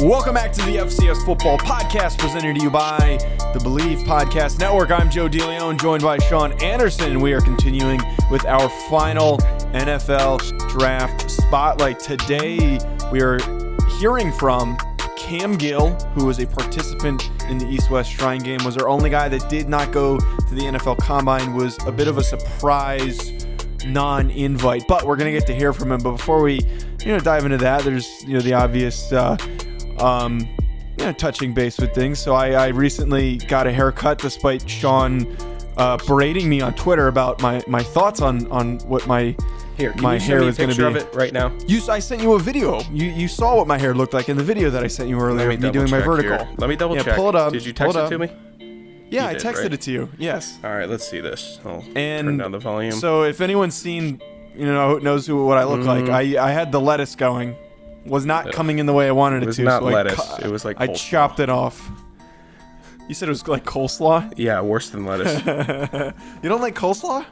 Welcome back to the FCS Football Podcast presented to you by the Bleav Podcast Network. I'm Joe DeLeon, joined by Sean Anderson, and we are continuing with our final NFL Draft Spotlight. Today, we are hearing from Cam Gill, who was a participant in the East West Shrine game, was our only guy that did not go to the NFL Combine, was a bit of a surprise non-invite, but we're gonna get to hear from him. But before we, you know, dive into that, there's you know the obvious, uh, um, you know, touching base with things. So I, I recently got a haircut, despite Sean uh, berating me on Twitter about my my thoughts on on what my Here, can my hair a was gonna picture be. of it right now? You, I sent you a video. You you saw what my hair looked like in the video that I sent you earlier. Me me doing my vertical. here. Let me double yeah, check. Pull it up. Did you text it, up. to me? Yeah, I texted right? it to you. Yes. All right, let's see this. I'll and turn down the volume. So if anyone's seen, you know, knows who what I look like, I I had the lettuce going, was not coming in the way I wanted it, to. It was to. not so lettuce. cu- It was like I coleslaw. chopped it off. You said it was like coleslaw. yeah, worse than lettuce. You don't like coleslaw?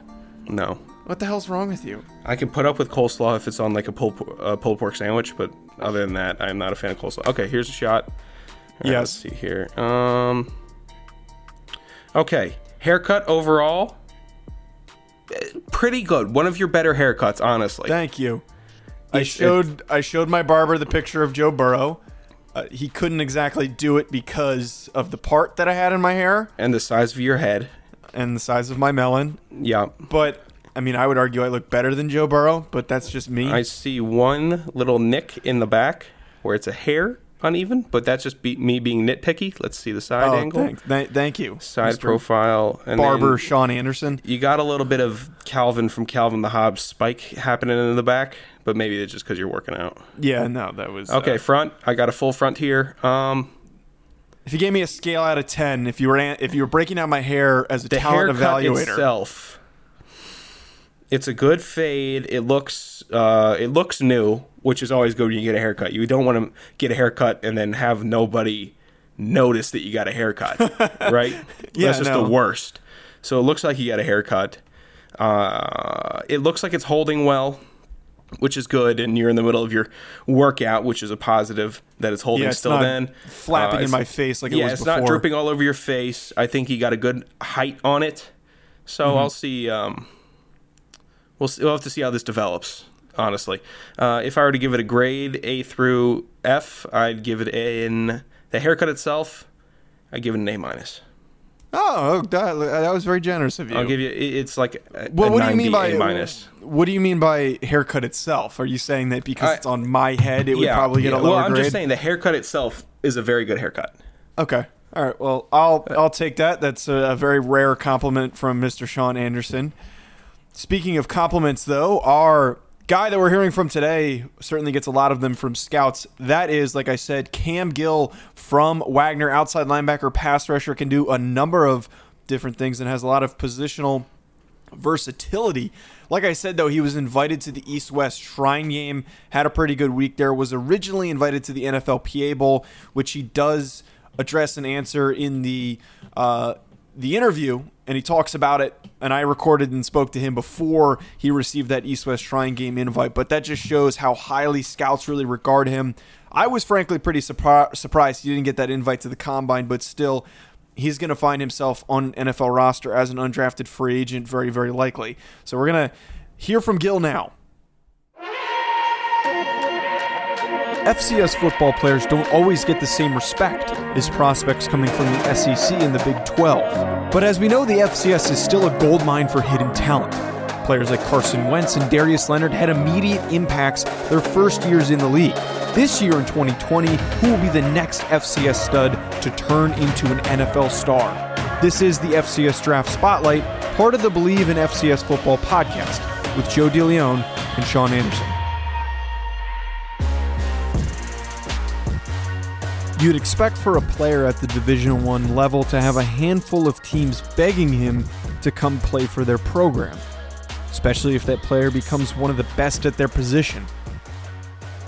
no, What the hell's wrong with you? I can put up with coleslaw if it's on like a pulled, uh, pulled pork sandwich, but other than that, I'm not a fan of coleslaw. Okay, here's a shot. All right, Yes. Let's see here. Um. Okay, haircut overall, eh, pretty good. One of your better haircuts, honestly. Thank you. I showed I showed my barber the picture of Joe Burrow. Uh, he couldn't exactly do it because of the part that I had in my hair and the size of your head. and the size of my melon. Yeah. But I mean, I would argue I look better than Joe Burrow, but that's just me. I see one little nick in the back where it's a hair uneven, but that's just be- me being nitpicky. Let's see the side oh, angle, thank, thank, thank you, side Mr. profile, and Barber Sean Anderson. You got a little bit of Calvin from Calvin the Hobbes spike happening in the back, but maybe it's just because you're working out. Yeah, no, that was Okay, uh, front. I got a full front here. Um, if you gave me a scale out of ten, if you were an, if you were breaking out my hair as a the talent evaluator, itself, it's a good fade. It looks, uh, it looks new, which is always good when you get a haircut. You don't want to get a haircut and then have nobody notice that you got a haircut, right? Yeah, That's just no. the worst. So it looks like you got a haircut. Uh, it looks like it's holding well, which is good, and you're in the middle of your workout, which is a positive that it's holding yeah, it's still. not then flapping Uh, in my face like it yeah, was it's before. not dripping all over your face. I think he got a good height on it. So Mm-hmm. I'll see. Um, we'll see, we'll have to see how this develops. Honestly, uh, if I were to give it a grade A through F, I'd give it in the haircut itself. I'd give it an A minus. Oh, that, that was very generous of you. I'll give you. it- It's like a, well, what do you mean by A minus. What do you mean by haircut itself? Are you saying that because I- it's on my head, it would probably get yeah. a lower Well, I'm grade? just saying the haircut itself is a very good haircut. Okay. All right. Well, I'll I'll take that. That's a, a very rare compliment from Mr. Sean Anderson. Speaking of compliments, though, our guy that we're hearing from today certainly gets a lot of them from scouts. That is, like I said, Cam Gill from Wagner, outside linebacker, pass rusher, can do a number of different things and has a lot of positional versatility. Like I said, though, he was invited to the East West Shrine game, had a pretty good week there, was originally invited to the NFLPA Bowl, which he does address and answer in the uh, the interview, and he talks about it. And I recorded and spoke to him before he received that East West Shrine game invite, but that just shows how highly scouts really regard him. I was frankly pretty surpri- surprised he didn't get that invite to the combine, but still, he's going to find himself on NFL roster as an undrafted free agent, very, very likely. So we're going to hear from Gill now. FCS football players don't always get the same respect as prospects coming from the SEC and the Big 12. But as we know, the FCS is still a gold mine for hidden talent. Players like Carson Wentz and Darius Leonard had immediate impacts their first years in the league. this year in 2020 who will be the next FCS stud to turn into an NFL star. This is the FCS Draft Spotlight, part of the Bleav in FCS Football podcast with Joe DeLeon and Sean Anderson. You'd expect for a player at the Division 1 level to have a handful of teams begging him to come play for their program, especially if that player becomes one of the best at their position.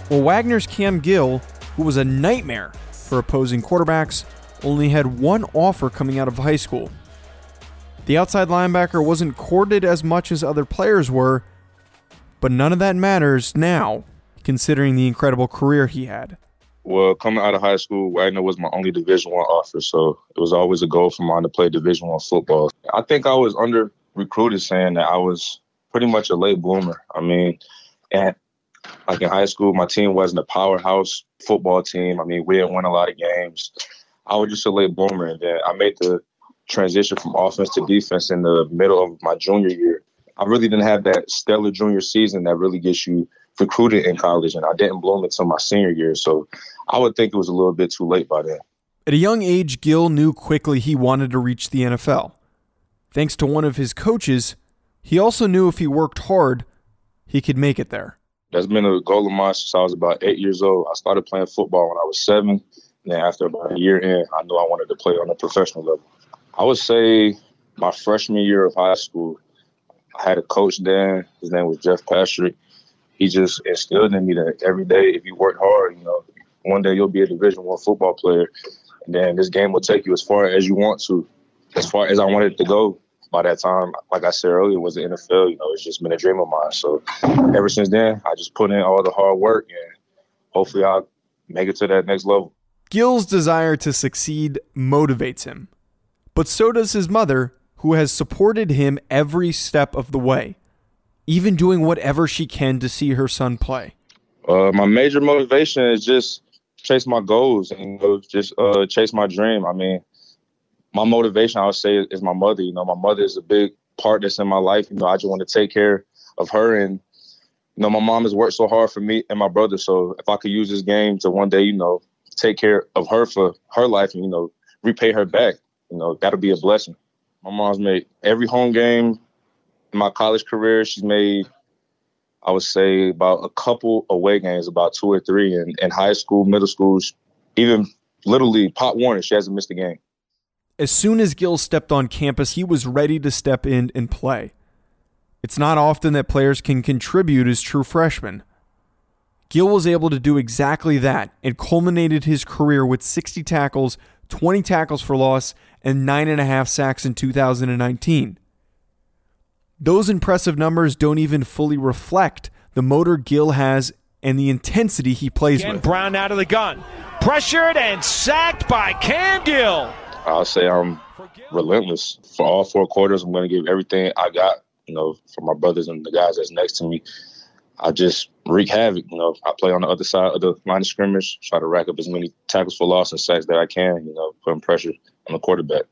Well, Wagner's Cam Gill, who was a nightmare for opposing quarterbacks, only had one offer coming out of high school. The outside linebacker wasn't courted as much as other players were, but none of that matters now, considering the incredible career he had. Well, coming out of high school, Wagner was my only Division One offer, so it was always a goal for mine to play Division One football. I think I was under recruited saying that I was pretty much a late bloomer. I mean, and like in high school, my team wasn't a powerhouse football team. I mean, we didn't win a lot of games. I was just a late bloomer, and then I made the transition from offense to defense in the middle of my junior year. I really didn't have that stellar junior season that really gets you recruited in college, and I didn't bloom until my senior year. So I would think it was a little bit too late by then. At a young age, Gill knew quickly he wanted to reach the NFL. Thanks to one of his coaches, he also knew if he worked hard, he could make it there. That's been a goal of mine since I was about eight years old. I started playing football when I was seven. And then after about a year in, I knew I wanted to play on a professional level. I would say my freshman year of high school, I had a coach then. His name was Jeff Patrick. He just instilled in me that every day, if you work hard, you know, one day you'll be a Division One football player, and then this game will take you as far as you want to, as far as I wanted to go. By that time, like I said earlier, was the NFL. You know, it's just been a dream of mine. So ever since then, I just put in all the hard work, and hopefully, I'll make it to that next level. Gill's desire to succeed motivates him, but so does his mother, who has supported him every step of the way, even doing whatever she can to see her son play. Uh, my major motivation is just chase my goals and you know, just uh, chase my dream. I mean, my motivation, I would say, is my mother. You know, my mother is a big part that's in my life. You know, I just want to take care of her, and you know, my mom has worked so hard for me and my brother. So if I could use this game to one day, you know, take care of her for her life and you know, repay her back, you know, that'll be a blessing. My mom's made every home game in my college career. She's made I would say about a couple away games, about two or three in, in high school, middle schools, even literally Pop Warner. She hasn't missed a game. As soon as Gill stepped on campus, he was ready to step in and play. It's not often that players can contribute as true freshmen. Gill was able to do exactly that and culminated his career with 60 tackles, 20 tackles for loss, and nine and a half sacks in 2019. Those impressive numbers don't even fully reflect the motor Gill has and the intensity he plays Again, with. Brown out of the gun. Pressured and sacked by Cam Gill. I'll say I'm relentless. For all four quarters, I'm going to give everything I got, you know, for my brothers and the guys that's next to me. I just wreak havoc. You know, I play on the other side of the line of scrimmage, try to rack up as many tackles for loss and sacks that I can, you know, putting pressure on the quarterback.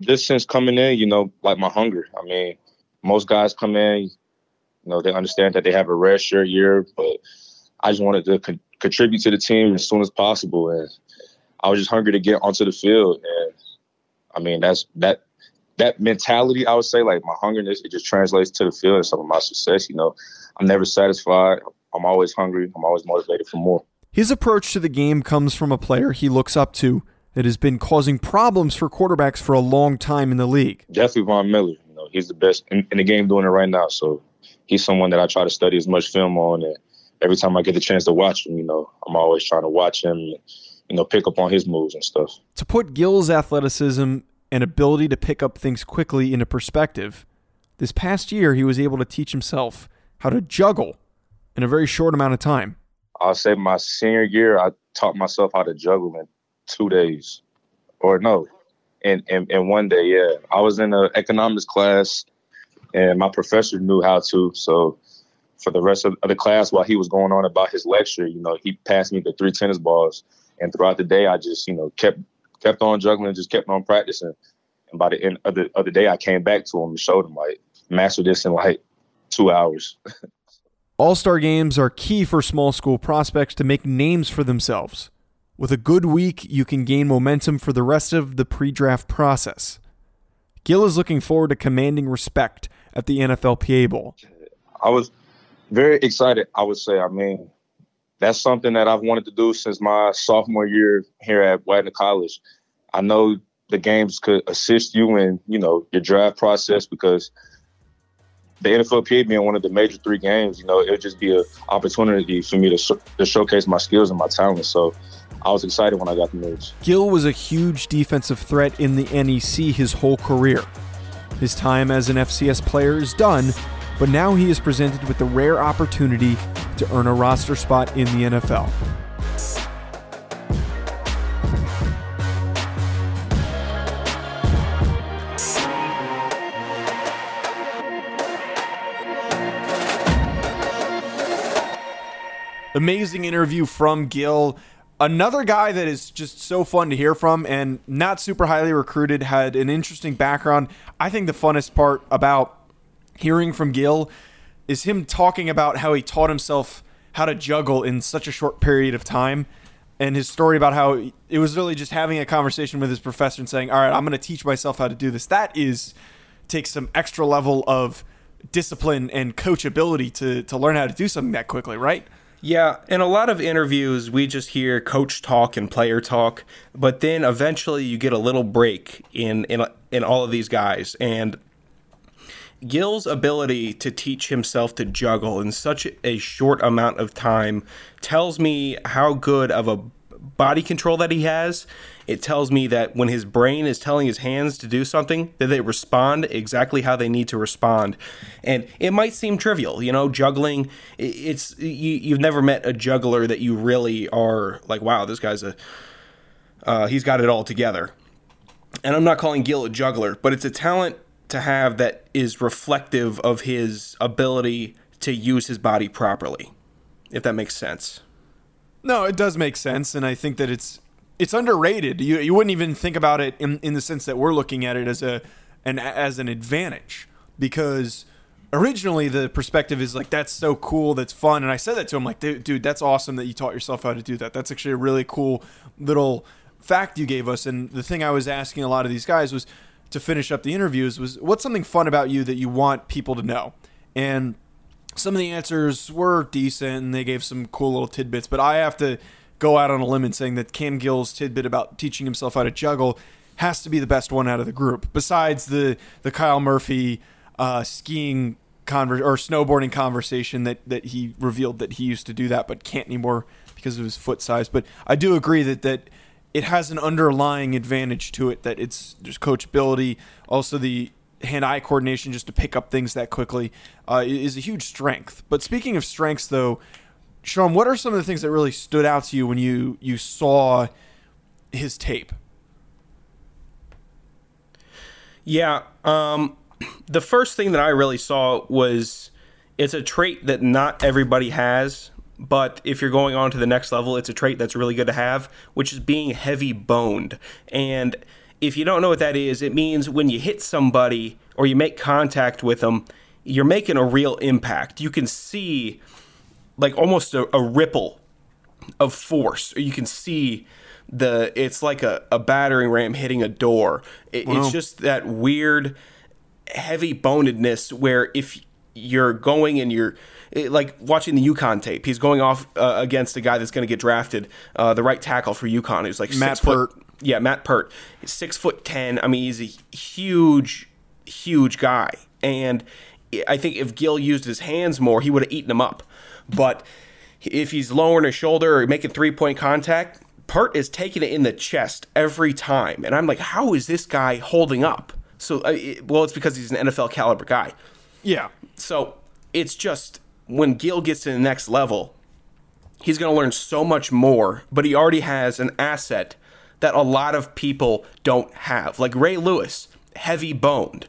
Just since coming in, you know, like my hunger. I mean, most guys come in, you know, they understand that they have a red shirt year, but I just wanted to con- contribute to the team as soon as possible, and I was just hungry to get onto the field. And I mean, that's that that mentality. I would say, like my hungerness, it just translates to the field and some of my success. You know, I'm never satisfied. I'm always hungry. I'm always motivated for more. His approach to the game comes from a player he looks up to that has been causing problems for quarterbacks for a long time in the league. Definitely Von Miller. Know, he's the best in, in the game doing it right now. So he's someone that I try to study as much film on, and every time I get the chance to watch him, you know, I'm always trying to watch him, and, you know, pick up on his moves and stuff. To put Gill's athleticism and ability to pick up things quickly into perspective, this past year he was able to teach himself how to juggle in a very short amount of time. I'll say my senior year, I taught myself how to juggle in two days, or no, in, in one day. Yeah, I was in an economics class, and my professor knew how to. So for the rest of the class, while he was going on about his lecture, you know, he passed me the three tennis balls, and throughout the day, I just you know kept kept on juggling, just kept on practicing. And by the end of the, of the day, I came back to him and showed him like master this in like two hours. All star games are key for small school prospects to make names for themselves. With a good week, you can gain momentum for the rest of the pre draft process. Gill is looking forward to commanding respect at the NFLPA Bowl. I was very excited. I would say. I mean, that's something that I've wanted to do since my sophomore year here at Wagner College. I know the games could assist you in, you know, your draft process because the NFLPA being one of the major three games, you know, it would just be an opportunity for me to, sh- to showcase my skills and my talent. So I was excited when I got the news. Gill was a huge defensive threat in the NEC his whole career. His time as an FCS player is done, but now he is presented with the rare opportunity to earn a roster spot in the NFL. Amazing interview from Gill. Another guy that is just so fun to hear from and not super highly recruited, had an interesting background. I think the funnest part about hearing from Gill is him talking about how he taught himself how to juggle in such a short period of time and his story about how it was really just having a conversation with his professor and saying, "All right, I'm going to teach myself how to do this." That is takes some extra level of discipline and coachability to to learn how to do something that quickly, right? Yeah, in a lot of interviews, we just hear coach talk and player talk, but then eventually you get a little break in in in all of these guys, and Gill's ability to teach himself to juggle in such a short amount of time tells me how good of a body control that he has. It tells me that when his brain is telling his hands to do something, that they respond exactly how they need to respond. And it might seem trivial, you know, juggling. It's you, you've never met a juggler that you really are like, wow, this guy's a uh, he's got it all together. And I'm not calling Gill a juggler, but it's a talent to have that is reflective of his ability to use his body properly, if that makes sense. No, it does make sense, and I think that it's it's underrated. You you wouldn't even think about it in, in the sense that we're looking at it as a an as an advantage because originally the perspective is like that's so cool, that's fun, and I said that to him like, dude, dude, that's awesome that you taught yourself how to do that. That's actually a really cool little fact you gave us. And the thing I was asking a lot of these guys was to finish up the interviews was what's something fun about you that you want people to know? And some of the answers were decent and they gave some cool little tidbits, but I have to go out on a limb and saying that Cam Gill's tidbit about teaching himself how to juggle has to be the best one out of the group, besides the the Kyle Murphy uh, skiing conver- or snowboarding conversation that that he revealed that he used to do that but can't anymore because of his foot size. But I do agree that that it has an underlying advantage to it that it's just coachability, also the hand-eye coordination just to pick up things that quickly uh, is a huge strength. But speaking of strengths, though, Sean, what are some of the things that really stood out to you when you you saw his tape? Yeah, um, the first thing that I really saw was it's a trait that not everybody has, but if you're going on to the next level, it's a trait that's really good to have, which is being heavy boned. And if you don't know what that is, it means when you hit somebody or you make contact with them, you're making a real impact. You can see like almost a, a ripple of force, you can see the it's like a, a battering ram hitting a door. It, Wow. It's just that weird heavy bonedness where if you're going and you're it- like watching the UConn tape, he's going off uh, against a guy that's going to get drafted, uh, the right tackle for UConn, who's like Matt six foot. Peart. Yeah, Matt Peart. He's six foot ten. I mean, he's a huge, huge guy, and I think if Gill used his hands more, he would have eaten him up. But if he's lowering his shoulder or making three point contact, Peart is taking it in the chest every time, and I'm like, how is this guy holding up? So, uh, it- well, it's because he's an NFL caliber guy. Yeah, So it's just when Gill gets to the next level, he's going to learn so much more, but he already has an asset that a lot of people don't have. Like Ray Lewis, heavy boned.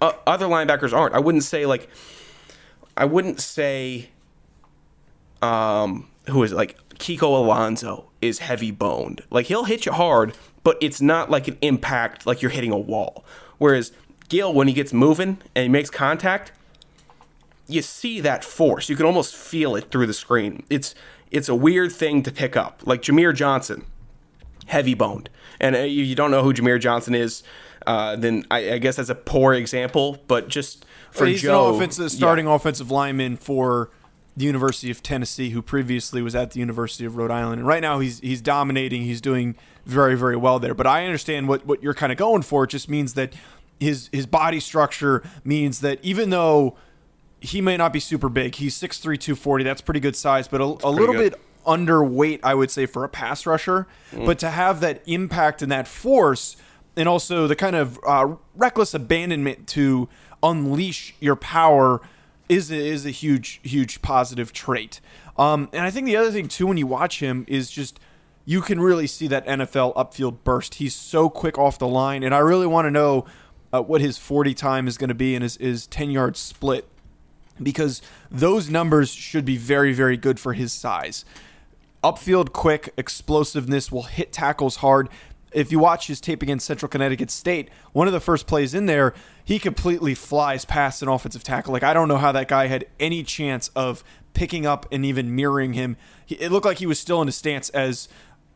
Uh, other linebackers aren't. I wouldn't say like I wouldn't say um who is it? like Kiko Alonso is heavy boned. Like he'll hit you hard, but it's not like an impact like you're hitting a wall. Whereas Gill, when he gets moving and he makes contact, you see that force. You can almost feel it through the screen. It's it's a weird thing to pick up. Like Jahmir Johnson, heavy boned, and uh, you, don't know who Jahmir Johnson is. Uh, then I, I guess that's a poor example. But just for he's Joe, an offensive, starting offensive lineman for the University of Tennessee, who previously was at the University of Rhode Island, and right now he's he's dominating. He's doing very very well there. But I understand what what you're kind of going for. It just means that his his body structure means that even though he may not be super big, he's 6'3", 240. That's pretty good size, but a, a little good. bit underweight, I would say, for a pass rusher. Mm. But to have that impact and that force, and also the kind of uh, reckless abandonment to unleash your power is is a huge huge positive trait. Um, and I think the other thing too, when you watch him, is just you can really see that NFL upfield burst. He's so quick off the line, and I really want to know uh, what his 40 time is going to be and his, his 10 yard split because those numbers should be very, very good for his size. Upfield quick, explosiveness will hit tackles hard. If you watch his tape against Central Connecticut State, one of the first plays in there, he completely flies past an offensive tackle. Like, I don't know how that guy had any chance of picking up and even mirroring him. It looked like he was still in a stance as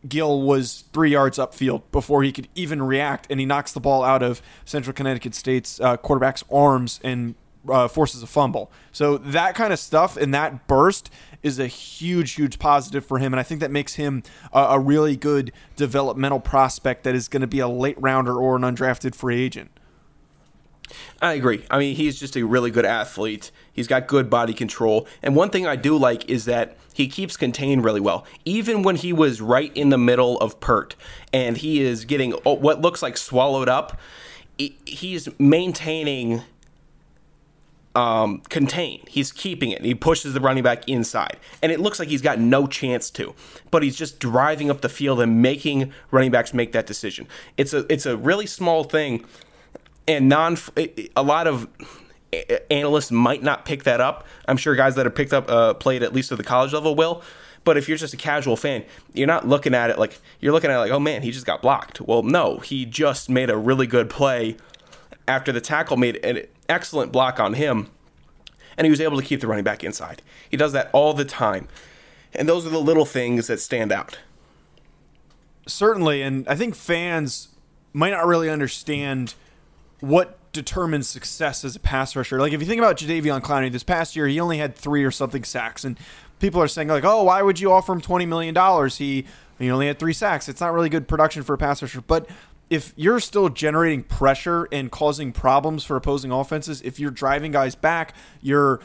Gill was three yards upfield before he could even react, and he knocks the ball out of Central Connecticut State's uh, quarterback's arms and uh, forces a fumble. So that kind of stuff and that burst is a huge, huge positive for him, and I think that makes him a, a really good developmental prospect that is going to be a late rounder or an undrafted free agent. I agree. I mean, he's just a really good athlete. He's got good body control. And one thing I do like is that he keeps contained really well. Even when he was right in the middle of Peart and he is getting what looks like swallowed up, he's maintaining um, contain. He's keeping it. He pushes the running back inside, and it looks like he's got no chance to. But he's just driving up the field and making running backs make that decision. It's a it's a really small thing, and non a lot of analysts might not pick that up. I'm sure guys that have picked up uh, played at least at the college level will. But if you're just a casual fan, you're not looking at it like you're looking at it like, oh man, he just got blocked. Well, no, he just made a really good play after the tackle made an excellent block on him, and he was able to keep the running back inside. He does that all the time. And those are the little things that stand out. Certainly, and I think fans might not really understand what determines success as a pass rusher. Like if you think about Jadeveon Clowney this past year, he only had three or something sacks, and people are saying like, "Oh, why would you offer him twenty million dollars? He he only had three sacks. It's not really good production for a pass rusher." But if you're still generating pressure and causing problems for opposing offenses, if you're driving guys back, you're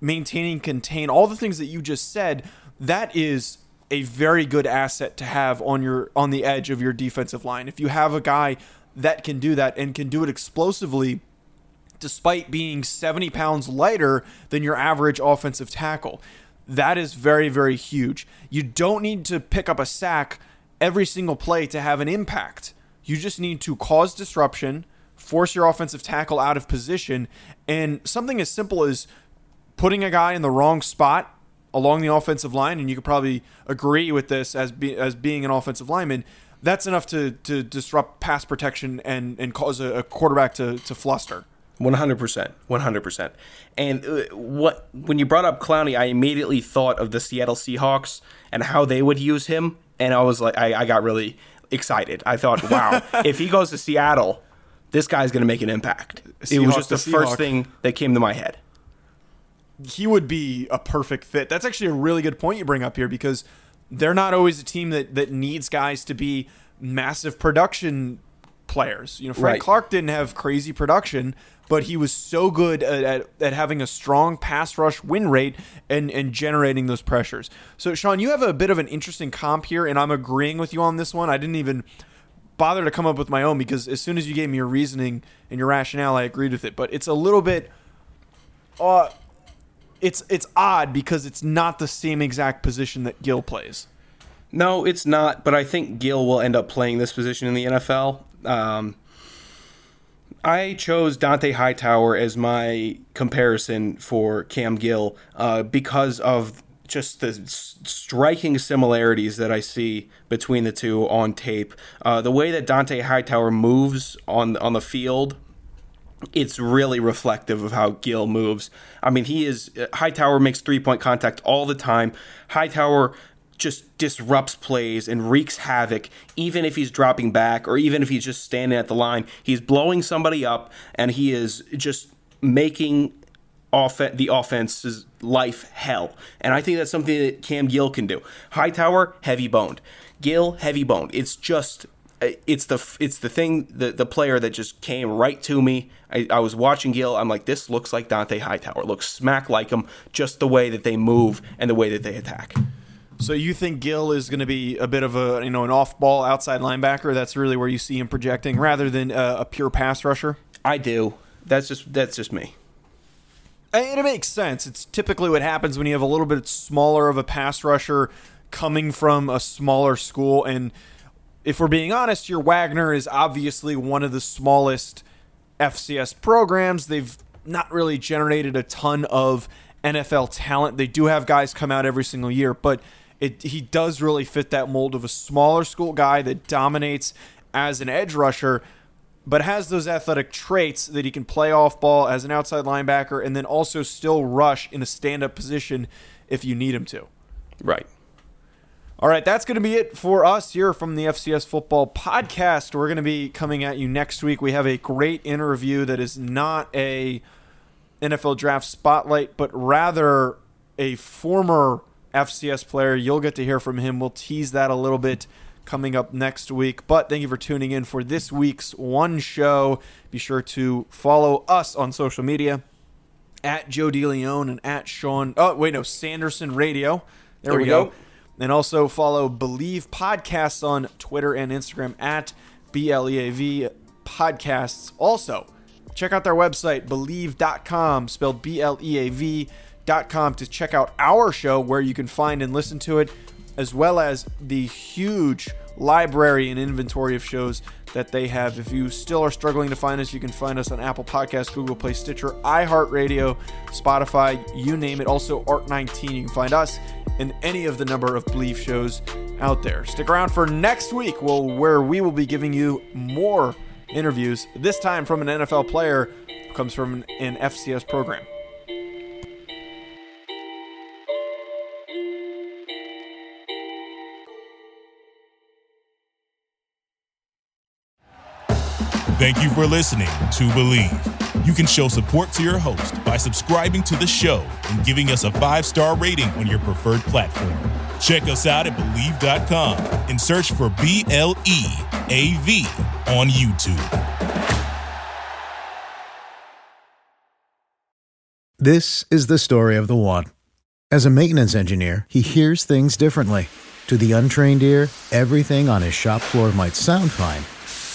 maintaining contain, all the things that you just said, that is a very good asset to have on your on the edge of your defensive line. If you have a guy that can do that and can do it explosively despite being 70 pounds lighter than your average offensive tackle. That is very, very huge. You don't need to pick up a sack every single play to have an impact. You just need to cause disruption, force your offensive tackle out of position, and something as simple as putting a guy in the wrong spot along the offensive line, and you could probably agree with this as be, as being an offensive lineman. That's enough to, to disrupt pass protection and, and cause a, a quarterback to, to fluster. One hundred percent, one hundred percent. And uh, what when you brought up Clowney, I immediately thought of the Seattle Seahawks and how they would use him, and I was like, I, I got really excited. I thought, wow, if he goes to Seattle, this guy's going to make an impact. it was just the first thing that came to my head. he would be a perfect fit. That's actually a really good point you bring up here because they're not always a team that that needs guys to be massive production players. You know, Frank Right. Clark didn't have crazy production, but he was so good at, at, at having a strong pass rush win rate and, and generating those pressures. So, Sean, you have a bit of an interesting comp here, and I'm agreeing with you on this one. I didn't even bother to come up with my own because as soon as you gave me your reasoning and your rationale, I agreed with it. But it's a little bit. Uh, it's it's odd because it's not the same exact position that Gill plays. No, it's not. But I think Gill will end up playing this position in the NFL. Um, I chose Dont'a Hightower as my comparison for Cam Gill uh, because of just the s- striking similarities that I see between the two on tape. Uh, the way that Dont'a Hightower moves on on the field it's really reflective of how Gill moves. I mean, he is Hightower makes three point contact all the time. Hightower just disrupts plays and wreaks havoc, even if he's dropping back or even if he's just standing at the line. He's blowing somebody up and he is just making off- the offense's life hell. And I think that's something that Cam Gill can do. Hightower, heavy boned. Gill, heavy boned. It's just uh, it's the it's the thing the the player that just came right to me. I, I was watching Gill. I'm like, this looks like Dont'a Hightower. looks smack like him, just the way that they move and the way that they attack. So you think Gill is going to be a bit of a you know an off-ball outside linebacker? That's really where you see him projecting, rather than a, a pure pass rusher. I do. That's just that's just me. And it makes sense. It's typically what happens when you have a little bit smaller of a pass rusher coming from a smaller school. And if we're being honest, your Wagner is obviously one of the smallest FCS programs. They've not really generated a ton of NFL talent. They do have guys come out every single year, but it, he does really fit that mold of a smaller school guy that dominates as an edge rusher but has those athletic traits that he can play off ball as an outside linebacker and then also still rush in a stand up position if you need him to. Right. All right, that's going to be it for us here from the FCS Football Podcast. We're going to be coming at you next week. We have a great interview that is not a NFL draft spotlight, but rather a former FCS player. You'll get to hear from him. We'll tease that a little bit coming up next week. But thank you for tuning in for this week's one show. Be sure to follow us on social media at Joe DeLeon and at Sean. Oh, wait, no, Sanderson Radio. There, there we, we go. go. And also follow Bleav Podcasts on Twitter and Instagram at BLEAV Podcasts. Also, check out their website, bleav.com, spelled B L E A V.com, to check out our show where you can find and listen to it as well as the huge library and inventory of shows that they have. If you still are struggling to find us, you can find us on Apple Podcasts, Google Play, Stitcher, iHeartRadio, Spotify, you name it. Also, Art19, you can find us in any of the number of Bleav shows out there. Stick around for next week, where we will be giving you more interviews, this time from an NFL player who comes from an FCS program. Thank you for listening to Bleav. You can show support to your host by subscribing to the show and giving us a five star rating on your preferred platform. Check us out at Bleav.com and search for B L E A V on YouTube. This is the story of the one. As a maintenance engineer, he hears things differently. To the untrained ear, everything on his shop floor might sound fine